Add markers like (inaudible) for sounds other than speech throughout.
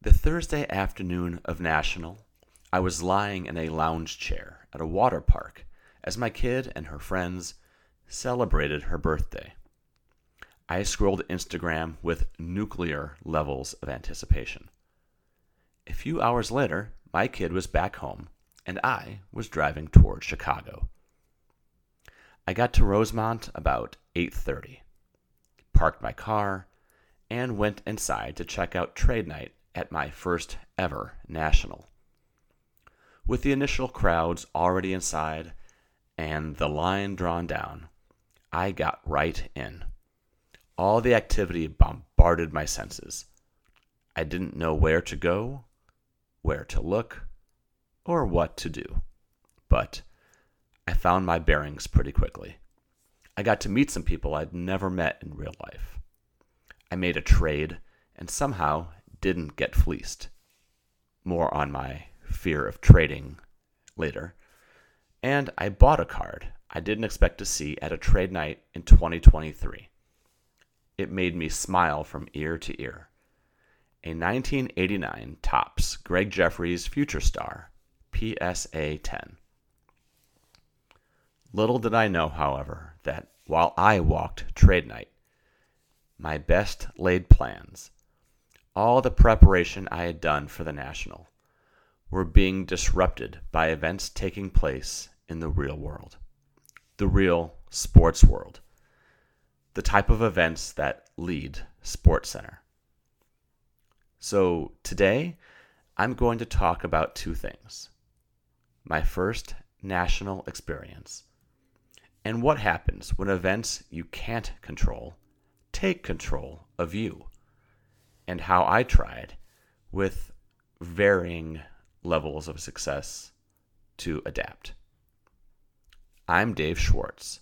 The Thursday afternoon of National, I was lying in a lounge chair at a water park as my kid and her friends celebrated her birthday. I scrolled Instagram with nuclear levels of anticipation. A few hours later, my kid was back home and I was driving toward Chicago. I got to Rosemont about 8:30. Parked my car and went inside to check out trade night at my first ever national. With the initial crowds already inside and the line drawn down, I got right in. All the activity bombarded my senses. I didn't know where to go, where to look, or what to do. But I found my bearings pretty quickly. I got to meet some people I'd never met in real life. I made a trade and somehow didn't get fleeced. More on my fear of trading later. And I bought a card I didn't expect to see at a trade night in 2023. It made me smile from ear to ear. A 1989 Topps Gregg Jefferies Future Star PSA 10. Little did I know, however, that while I walked trade night, my best laid plans, all the preparation I had done for the National, were being disrupted by events taking place in the real world, the real sports world, the type of events that lead SportsCenter. So today, I'm going to talk about two things my first national experience, and what happens when events you can't control take control of you, and how I tried, with varying levels of success, to adapt. I'm Dave Schwartz.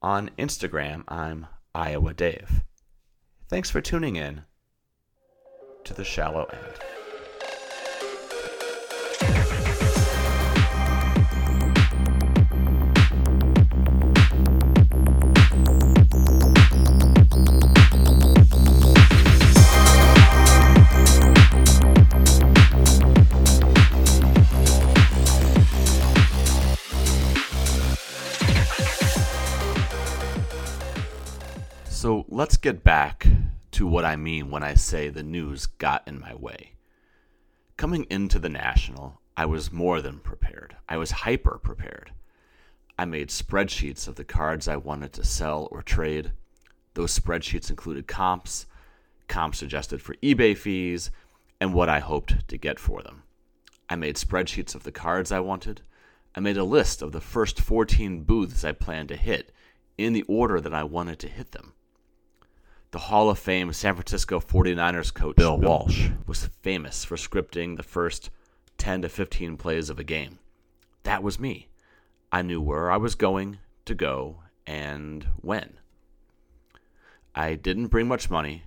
On Instagram, I'm Iowa Dave. Thanks for tuning in to the shallow end. Let's get back to what I mean when I say the news got in my way. Coming into the National, I was more than prepared. I was hyper prepared. I made spreadsheets of the cards I wanted to sell or trade. Those spreadsheets included comps, comps suggested for eBay fees, and what I hoped to get for them. I made spreadsheets of the cards I wanted. I made a list of the first 14 booths I planned to hit in the order that I wanted to hit them the Hall of Fame San Francisco 49ers coach Bill Walsh was famous for scripting the first 10 to 15 plays of a game. That was me. I knew where I was going to go and when. I didn't bring much money,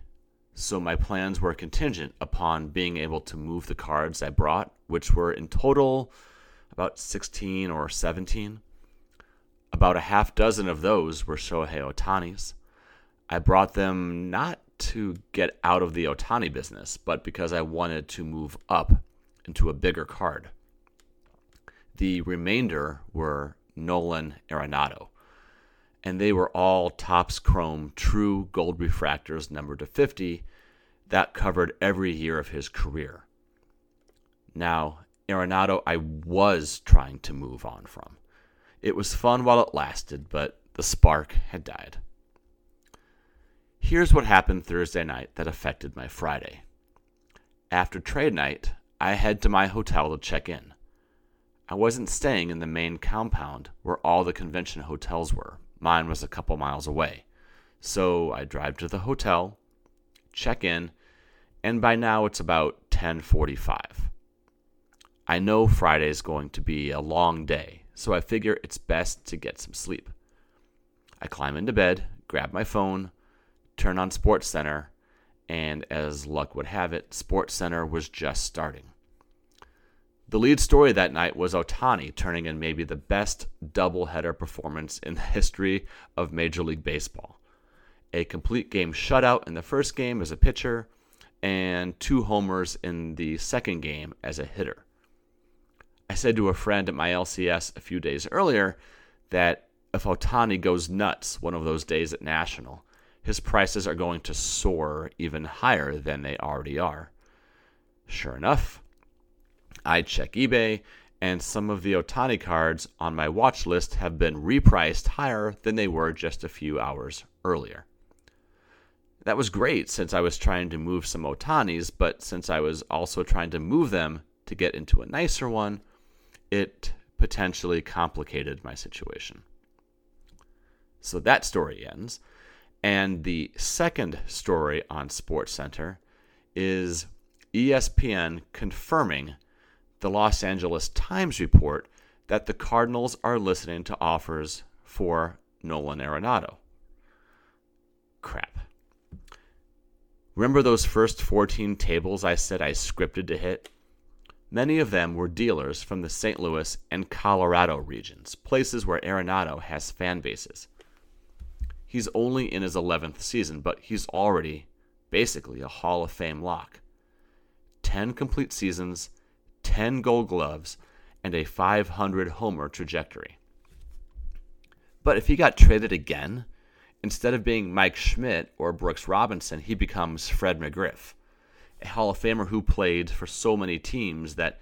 so my plans were contingent upon being able to move the cards I brought, which were in total about 16 or 17. About a half dozen of those were Shohei Ohtani's I brought them not to get out of the Otani business, but because I wanted to move up into a bigger card. The remainder were Nolan Arenado, and they were all Topps Chrome True Gold Refractors numbered to 50 that covered every year of his career. Now, Arenado, I was trying to move on from. It was fun while it lasted, but the spark had died. Here's what happened Thursday night that affected my Friday. After trade night, I head to my hotel to check in. I wasn't staying in the main compound where all the convention hotels were. Mine was a couple miles away. So I drive to the hotel, check in, and by now it's about 10:45. I know Friday's going to be a long day, so I figure it's best to get some sleep. I climb into bed, grab my phone, turn on SportsCenter, and as luck would have it, SportsCenter was just starting. The lead story that night was Otani turning in maybe the best doubleheader performance in the history of Major League Baseball. A complete game shutout in the first game as a pitcher, and two homers in the second game as a hitter. I said to a friend at my LCS a few days earlier that if Otani goes nuts one of those days at National, his prices are going to soar even higher than they already are. Sure enough, I check eBay, and some of the Otani cards on my watch list have been repriced higher than they were just a few hours earlier. That was great since I was trying to move some Ohtanis, but since I was also trying to move them to get into a nicer one, it potentially complicated my situation. So that story ends. And the second story on SportsCenter is ESPN confirming the Los Angeles Times report that the Cardinals are listening to offers for Nolan Arenado. Crap. Remember those first 14 tables I said I scripted to hit? Many of them were dealers from the St. Louis and Colorado regions, places where Arenado has fan bases. He's only in his 11th season, but he's already basically a Hall of Fame lock. 10 complete seasons, 10 gold gloves, and a 500 homer trajectory. But if he got traded again, instead of being Mike Schmidt or Brooks Robinson, he becomes Fred McGriff, a Hall of Famer who played for so many teams that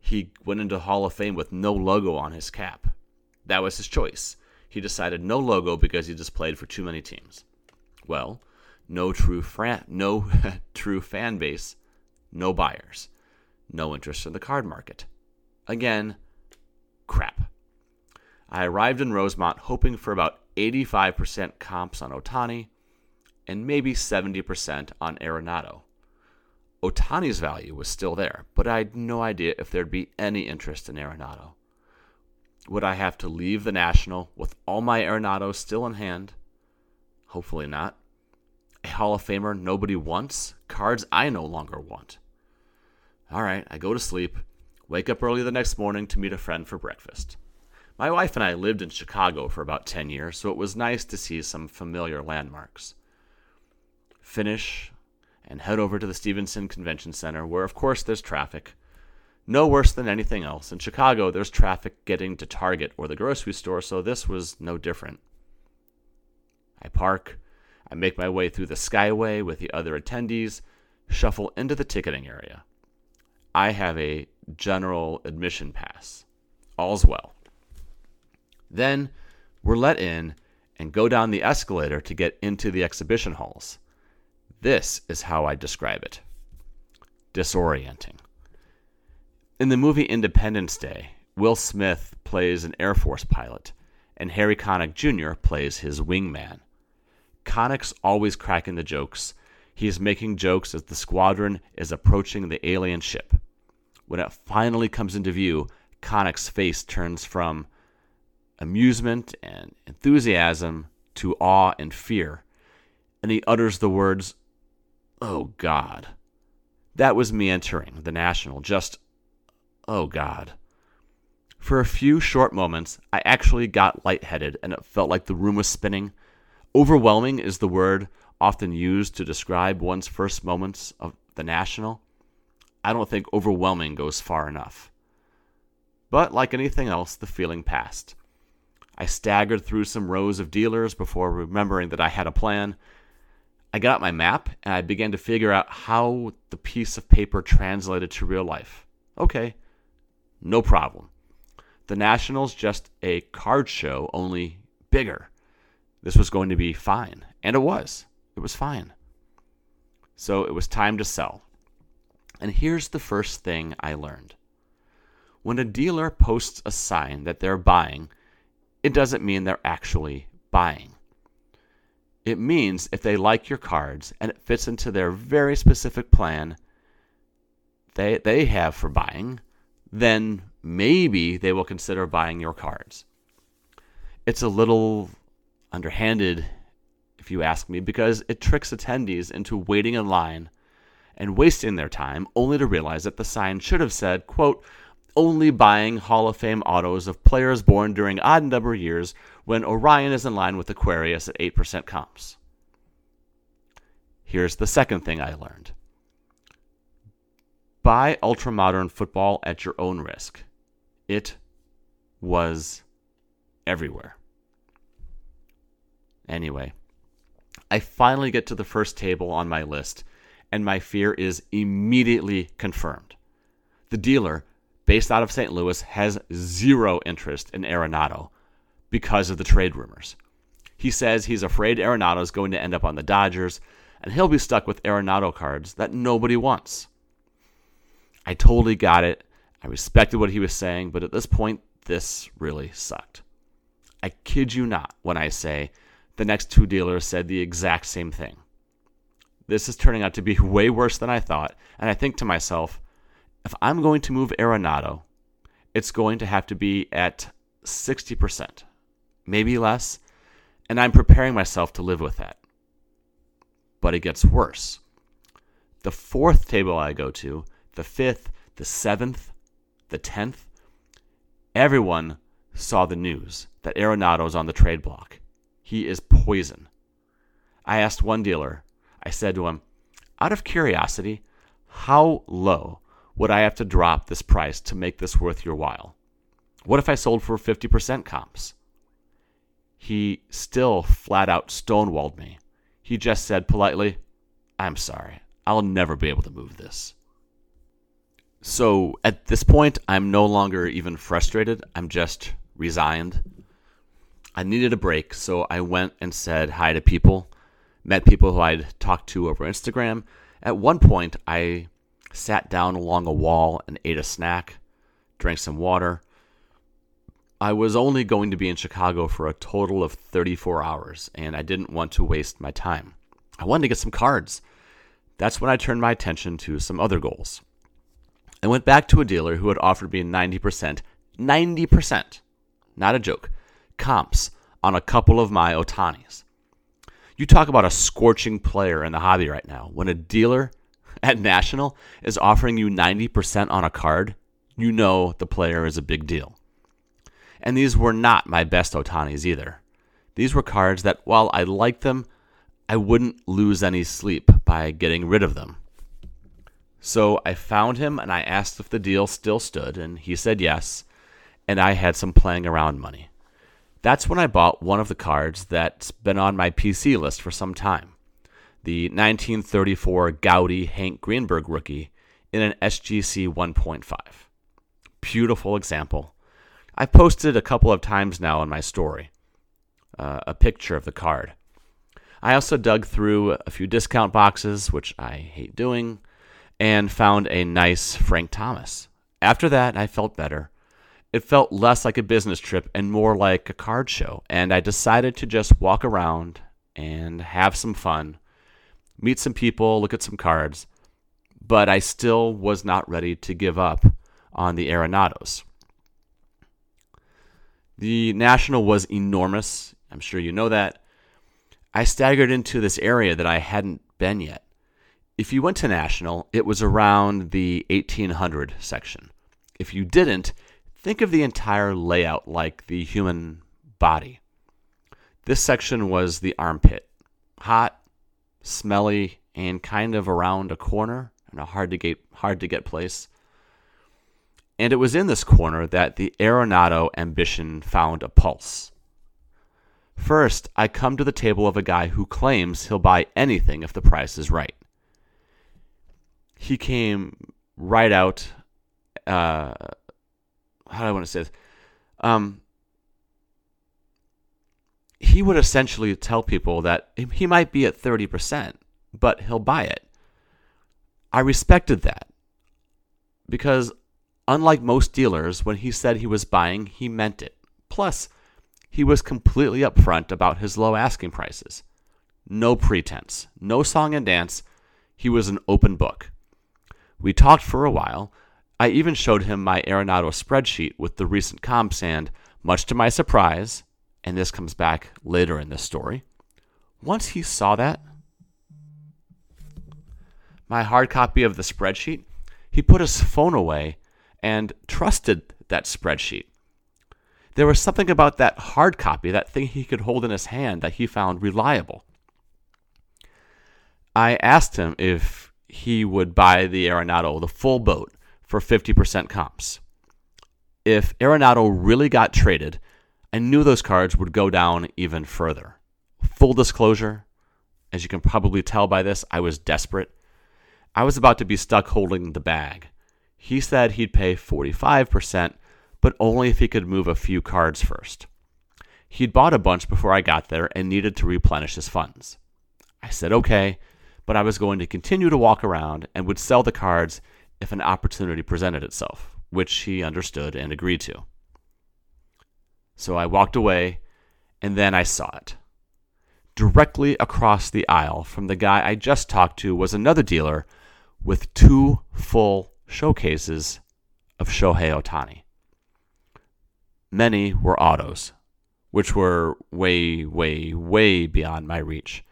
he went into Hall of Fame with no logo on his cap. That was his choice. He decided no logo because he just played for too many teams. Well, no true fran- no (laughs) true fan base, no buyers, no interest in the card market. Again, crap. I arrived in Rosemont hoping for about 85% comps on Otani and maybe 70% on Arenado. Otani's value was still there, but I had no idea if there'd be any interest in Arenado. Would I have to leave the National with all my Arenado still in hand? Hopefully not. A Hall of Famer nobody wants? Cards I no longer want. All right, I go to sleep, wake up early the next morning to meet a friend for breakfast. My wife and I lived in Chicago for about 10 years, so it was nice to see some familiar landmarks. Finish and head over to the Stevenson Convention Center, where, of course, there's traffic. No worse than anything else. In Chicago, there's traffic getting to Target or the grocery store, so this was no different. I park, I make my way through the Skyway with the other attendees, shuffle into the ticketing area. I have a general admission pass. All's well. Then we're let in and go down the escalator to get into the exhibition halls. This is how I describe it disorienting. In the movie Independence Day, Will Smith plays an Air Force pilot, and Harry Connick Jr. plays his wingman. Connick's always cracking the jokes. He is making jokes as the squadron is approaching the alien ship. When it finally comes into view, Connick's face turns from amusement and enthusiasm to awe and fear, and he utters the words, Oh God. That was me entering the National, just, oh God. For a few short moments, I actually got lightheaded and it felt like the room was spinning. Overwhelming is the word often used to describe one's first moments of the National. I don't think overwhelming goes far enough. But like anything else, the feeling passed. I staggered through some rows of dealers before remembering that I had a plan. I got my map and I began to figure out how the piece of paper translated to real life. Okay, no problem. The Nationals just a card show, only bigger. This was going to be fine, and it was. It was fine. So it was time to sell. And here's the first thing I learned. When a dealer posts a sign that they're buying, it doesn't mean they're actually buying. It means if they like your cards and it fits into their very specific plan they, they have for buying, then maybe they will consider buying your cards. It's a little underhanded, if you ask me, because it tricks attendees into waiting in line and wasting their time only to realize that the sign should have said, quote, only buying Hall of Fame autos of players born during odd number years when Orion is in line with Aquarius at 8% comps. Here's the second thing I learned Buy ultramodern football at your own risk. It was everywhere. Anyway, I finally get to the first table on my list, and my fear is immediately confirmed. The dealer, based out of St. Louis, has zero interest in Arenado because of the trade rumors. He says he's afraid Arenado is going to end up on the Dodgers, and he'll be stuck with Arenado cards that nobody wants. I totally got it. I respected what he was saying, but at this point, this really sucked. I kid you not when I say the next two dealers said the exact same thing. This is turning out to be (laughs) way worse than I thought, and I think to myself, if I'm going to move Arenado, it's going to have to be at 60%, maybe less, and I'm preparing myself to live with that. But it gets worse. The fourth table I go to, the fifth, the seventh, the tenth, everyone saw the news that Arenado's on the trade block. He is poison. I asked one dealer, I said to him, out of curiosity, how low would I have to drop this price to make this worth your while? What if I sold for 50% comps? He still flat out stonewalled me. He just said politely, I'm sorry, I'll never be able to move this. So at this point, I'm no longer even frustrated. I'm just resigned. I needed a break, so I went and said hi to people, met people who I'd talked to over Instagram. At one point, I sat down along a wall and ate a snack, drank some water. I was only going to be in Chicago for a total of 34 hours, and I didn't want to waste my time. I wanted to get some cards. That's when I turned my attention to some other goals. I went back to a dealer who had offered me 90%, 90%, not a joke, comps on a couple of my Otanis. You talk about a scorching player in the hobby right now. When a dealer (laughs) at National is offering you 90% on a card, you know the player is a big deal. And these were not my best Otanis either. These were cards that, while I liked them, I wouldn't lose any sleep by getting rid of them. So I found him and I asked if the deal still stood, and he said yes, and I had some playing around money. That's when I bought one of the cards that's been on my PC list for some time the 1934 Goudey Hank Greenberg rookie in an SGC 1.5. Beautiful example. I've posted a couple of times now in my story uh, a picture of the card. I also dug through a few discount boxes, which I hate doing, and found a nice Frank Thomas. After that, I felt better it felt less like a business trip and more like a card show. And I decided to just walk around and have some fun, meet some people, look at some cards. But I still was not ready to give up on the Arenados. The National was enormous. I'm sure you know that. I staggered into this area that I hadn't been yet. If you went to National, it was around the 1800 section. If you didn't, Think of the entire layout like the human body. This section was the armpit. Hot, smelly, and kind of around a corner in a hard to get hard to get place. And it was in this corner that the Arenado ambition found a pulse. First, I come to the table of a guy who claims he'll buy anything if the price is right. He came right out uh, how do I want to say this? Um, he would essentially tell people that he might be at 30%, but he'll buy it. I respected that because, unlike most dealers, when he said he was buying, he meant it. Plus, he was completely upfront about his low asking prices. No pretense, no song and dance. He was an open book. We talked for a while, I even showed him my Arenado spreadsheet with the recent comps, and much to my surprise, and this comes back later in this story, once he saw that, my hard copy of the spreadsheet, he put his phone away and trusted that spreadsheet. There was something about that hard copy, that thing he could hold in his hand, that he found reliable. I asked him if he would buy the Arenado, the full boat, for 50% comps. If Arenado really got traded, I knew those cards would go down even further. Full disclosure, as you can probably tell by this, I was desperate. I was about to be stuck holding the bag. He said he'd pay 45%, but only if he could move a few cards first. He'd bought a bunch before I got there and needed to replenish his funds. I said okay, but I was going to continue to walk around and would sell the cards if an opportunity presented itself, which he understood and agreed to. So I walked away, and then I saw it. Directly across the aisle from the guy I just talked to was another dealer with two full showcases of Shohei Otani. Many were autos, which were way, way, way beyond my reach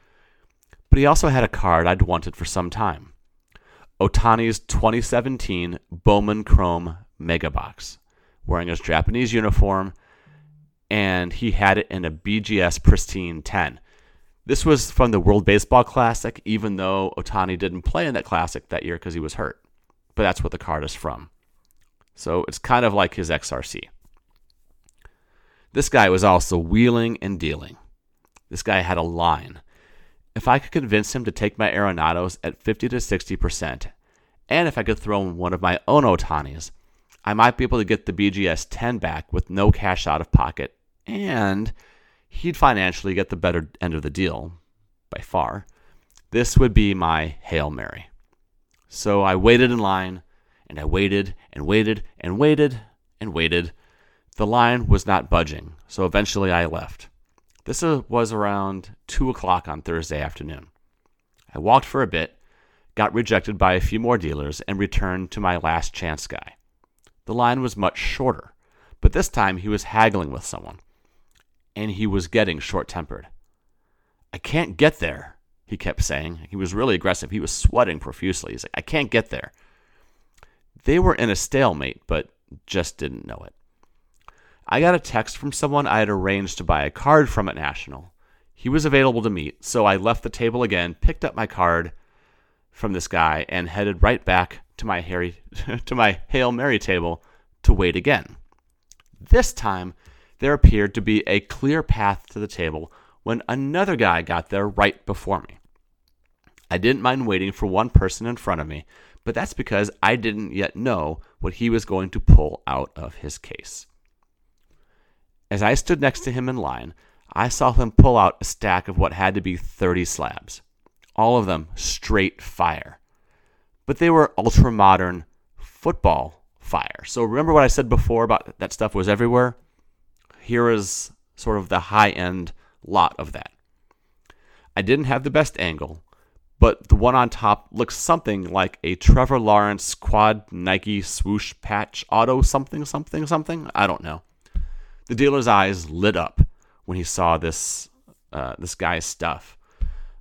but he also had a card I'd wanted for some time Otani's 2017 Bowman Chrome Mega Box, wearing his Japanese uniform, and he had it in a BGS Pristine 10. This was from the World Baseball Classic, even though Otani didn't play in that classic that year because he was hurt. But that's what the card is from. So it's kind of like his XRC. This guy was also wheeling and dealing. This guy had a line if I could convince him to take my Arenados at 50 to 60%, and if I could throw in one of my own Ohtanis, I might be able to get the BGS 10 back with no cash out of pocket, and he'd financially get the better end of the deal, by far. This would be my Hail Mary. So I waited in line, and I waited and waited and waited and waited. The line was not budging, so eventually I left. This was around 2 o'clock on Thursday afternoon. I walked for a bit, got rejected by a few more dealers, and returned to my last chance guy. The line was much shorter, but this time he was haggling with someone, and he was getting short tempered. I can't get there, he kept saying. He was really aggressive. He was sweating profusely. He's like, I can't get there. They were in a stalemate, but just didn't know it. I got a text from someone I had arranged to buy a card from at National. He was available to meet, so I left the table again, picked up my card from this guy, and headed right back to my Harry (laughs) to my Hail Mary table to wait again. This time, there appeared to be a clear path to the table when another guy got there right before me. I didn't mind waiting for one person in front of me, but that's because I didn't yet know what he was going to pull out of his case. As I stood next to him in line, I saw him pull out a stack of what had to be 30 slabs, all of them straight fire. But they were ultra modern football fire. So remember what I said before about that stuff was everywhere? Here is sort of the high end lot of that. I didn't have the best angle, but the one on top looks something like a Trevor Lawrence quad Nike swoosh patch auto something something something. I don't know. The dealer's eyes lit up when he saw this uh, this guy's stuff,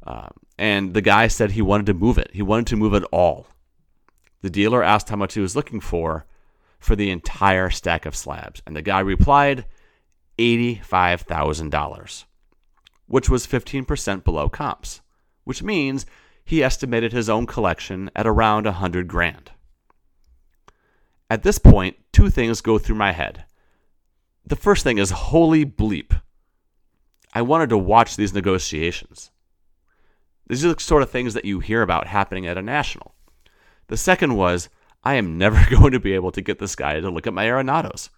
uh, and the guy said he wanted to move it. He wanted to move it all. The dealer asked how much he was looking for for the entire stack of slabs, and the guy replied, eighty-five thousand dollars, which was fifteen percent below comps, which means he estimated his own collection at around a hundred grand. At this point, two things go through my head. The first thing is holy bleep. I wanted to watch these negotiations. These are the sort of things that you hear about happening at a national. The second was, I am never (laughs) going to be able to get this guy to look at my Arenados.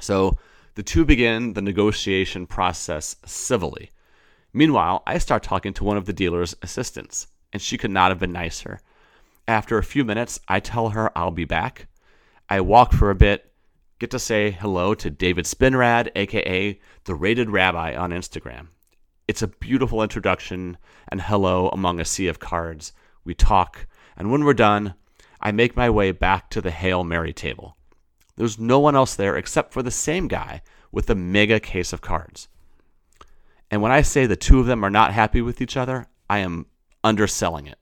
So the two begin the negotiation process civilly. Meanwhile, I start talking to one of the dealer's assistants, and she could not have been nicer. After a few minutes, I tell her I'll be back. I walk for a bit, get to say hello to David Spinrad, aka the Rated Rabbi on Instagram. It's a beautiful introduction and hello among a sea of cards. We talk, and when we're done, I make my way back to the Hail Mary table. There's no one else there except for the same guy with the mega case of cards. And when I say the two of them are not happy with each other, I am underselling it.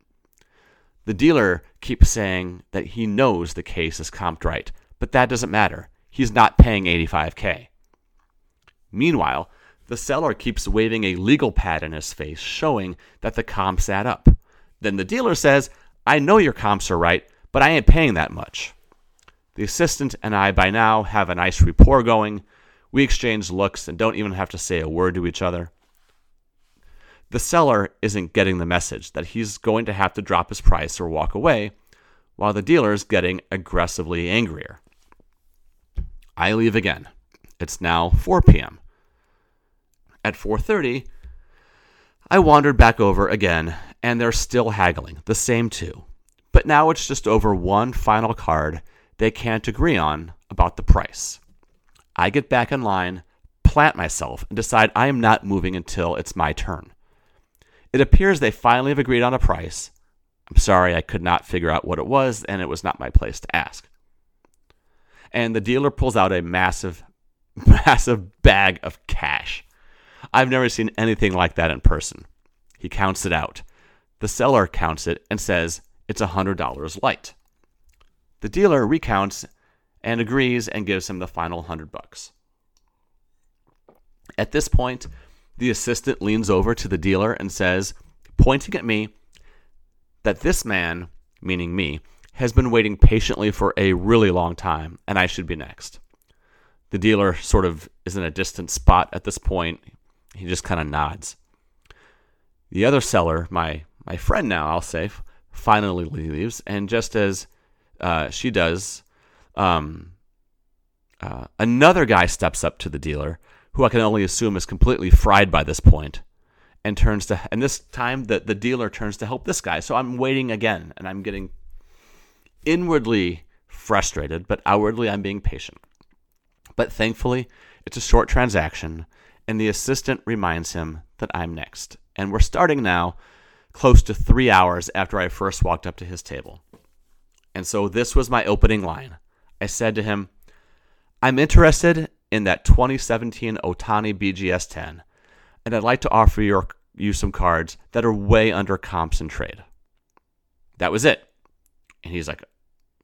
The dealer keeps saying that he knows the case is comped right, but that doesn't matter he's not paying 85K. Meanwhile, the seller keeps waving a legal pad in his face showing that the comps add up. Then the dealer says, I know your comps are right, but I ain't paying that much. The assistant and I by now have a nice rapport going. We exchange looks and don't even have to say a word to each other. The seller isn't getting the message that he's going to have to drop his price or walk away, while the dealer is getting aggressively angrier. I leave again. It's now 4 p.m. At 4:30, I wandered back over again, and they're still haggling, the same two. But now it's just over one final card they can't agree on about the price. I get back in line, plant myself, and decide I am not moving until it's my turn. It appears they finally have agreed on a price. I'm sorry I could not figure out what it was, and it was not my place to ask. And the dealer pulls out a massive, (laughs) massive bag of cash. I've never seen anything like that in person. He counts it out. The seller counts it and says it's a $100 light. The dealer recounts and agrees and gives him the final 100 bucks. At this point, the assistant leans over to the dealer and says, pointing at me, that this man, meaning me, has been waiting patiently for a really long time and I should be next. The dealer sort of is in a distant spot at this point. He just kind of nods. The other seller, my my friend now, I'll say, finally leaves, and just as uh, she does, um, uh, another guy steps up to the dealer who I can only assume is completely fried by this point, and turns to and this time the, the dealer turns to help this guy. So I'm waiting again, and I'm getting inwardly frustrated, but outwardly I'm being patient. But thankfully, it's a short transaction, and the assistant reminds him that I'm next. And we're starting now close to three hours after I first walked up to his table. And so this was my opening line. I said to him, I'm interested in that 2017 Otani BGS 10, and I'd like to offer your, you some cards that are way under comps in trade. That was it. And he's like,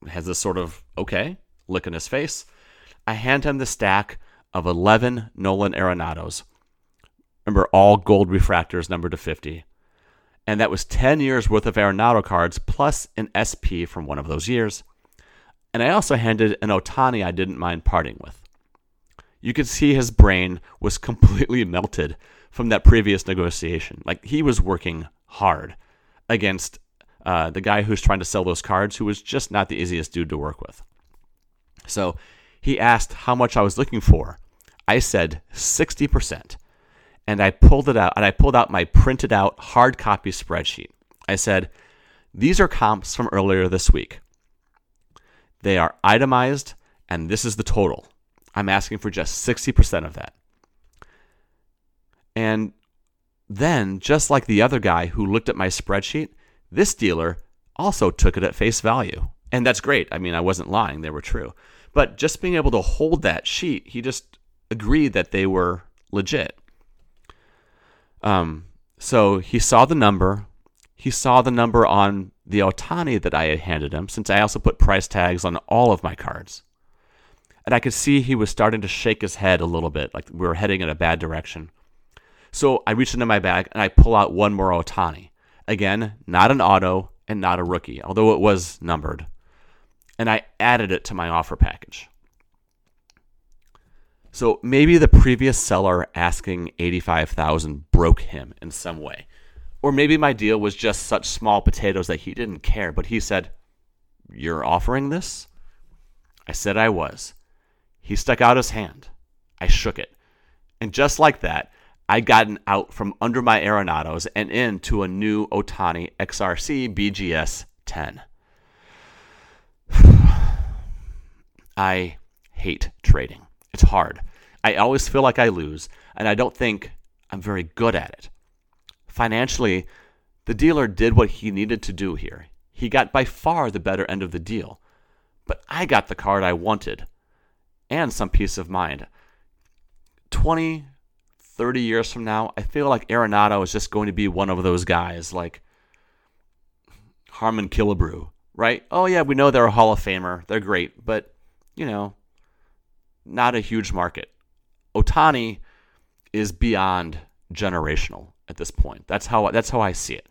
has this sort of, okay, look in his face. I hand him the stack of 11 Nolan Arenados. Remember, all gold refractors numbered to 50. And that was 10 years worth of Arenado cards plus an SP from one of those years. And I also handed an Otani I didn't mind parting with. You could see his brain was (laughs) completely melted from that previous negotiation. Like he was working hard against uh, the guy who's trying to sell those cards, who was just not the easiest dude to work with. So he asked how much I was looking for. I said 60%. And I pulled it out, and I pulled out my printed out hard copy spreadsheet. I said, These are comps from earlier this week. They are itemized, and this is the total. I'm asking for just 60% of that. And then, just like the other guy who looked at my spreadsheet, this dealer also took it at face value. And that's great. I mean, I wasn't lying, they were true. But just being able to hold that sheet, he just agreed that they were legit. Um, so he saw the number. He saw the number on the Otani that I had handed him, since I also put price tags on all of my cards. And I could see he was starting to shake his head a little bit, like we were heading in a bad direction. So I reached into my bag and I pull out one more Ohtani. Again, not an auto and not a rookie, although it was numbered. And I added it to my offer package. So maybe the previous seller asking 85,000 broke him in some way. Or maybe my deal was just such small potatoes that he didn't care, but he said, "You're offering this?" I said I was. He stuck out his hand. I shook it. And just like that, I gotten out from under my Arenados and into a new Otani XRC BGS 10. (sighs) I hate trading. It's hard. I always feel like I lose, and I don't think I'm very good at it. Financially, the dealer did what he needed to do here. He got by far the better end of the deal. But I got the card I wanted and some peace of mind. 20, 30 years from now, I feel like Arenado is just going to be one of those guys like Harmon Killebrew, right? Oh, yeah, we know they're a Hall of Famer. They're great, but, you know, not a huge market. Otani is beyond generational at this point. That's how that's how I see it.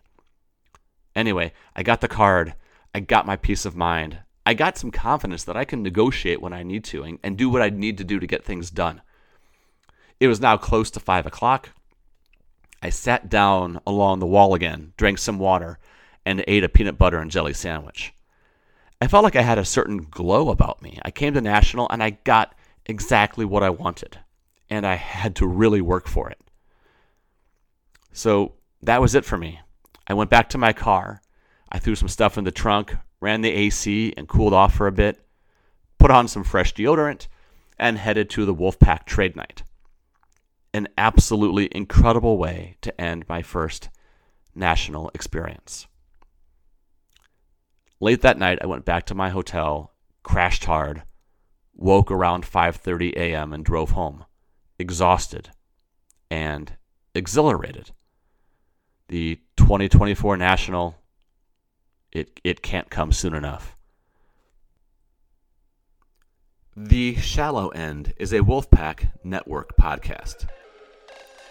Anyway, I got the card. I got my peace of mind. I got some confidence that I can negotiate when I need to and, and do what I need to do to get things done. It was now close to five o'clock. I sat down along the wall again, drank some water, and ate a peanut butter and jelly sandwich. I felt like I had a certain glow about me. I came to National and I got exactly what I wanted, and I had to really work for it. So that was it for me. I went back to my car. I threw some stuff in the trunk, ran the AC, and cooled off for a bit, put on some fresh deodorant, and headed to the Wolfpack trade night. An absolutely incredible way to end my first national experience. Late that night, I went back to my hotel, crashed hard, woke around 5:30 a.m. and drove home, exhausted and exhilarated. The 2024 National it it can't come soon enough. The Shallow End is a Wolfpack Network podcast.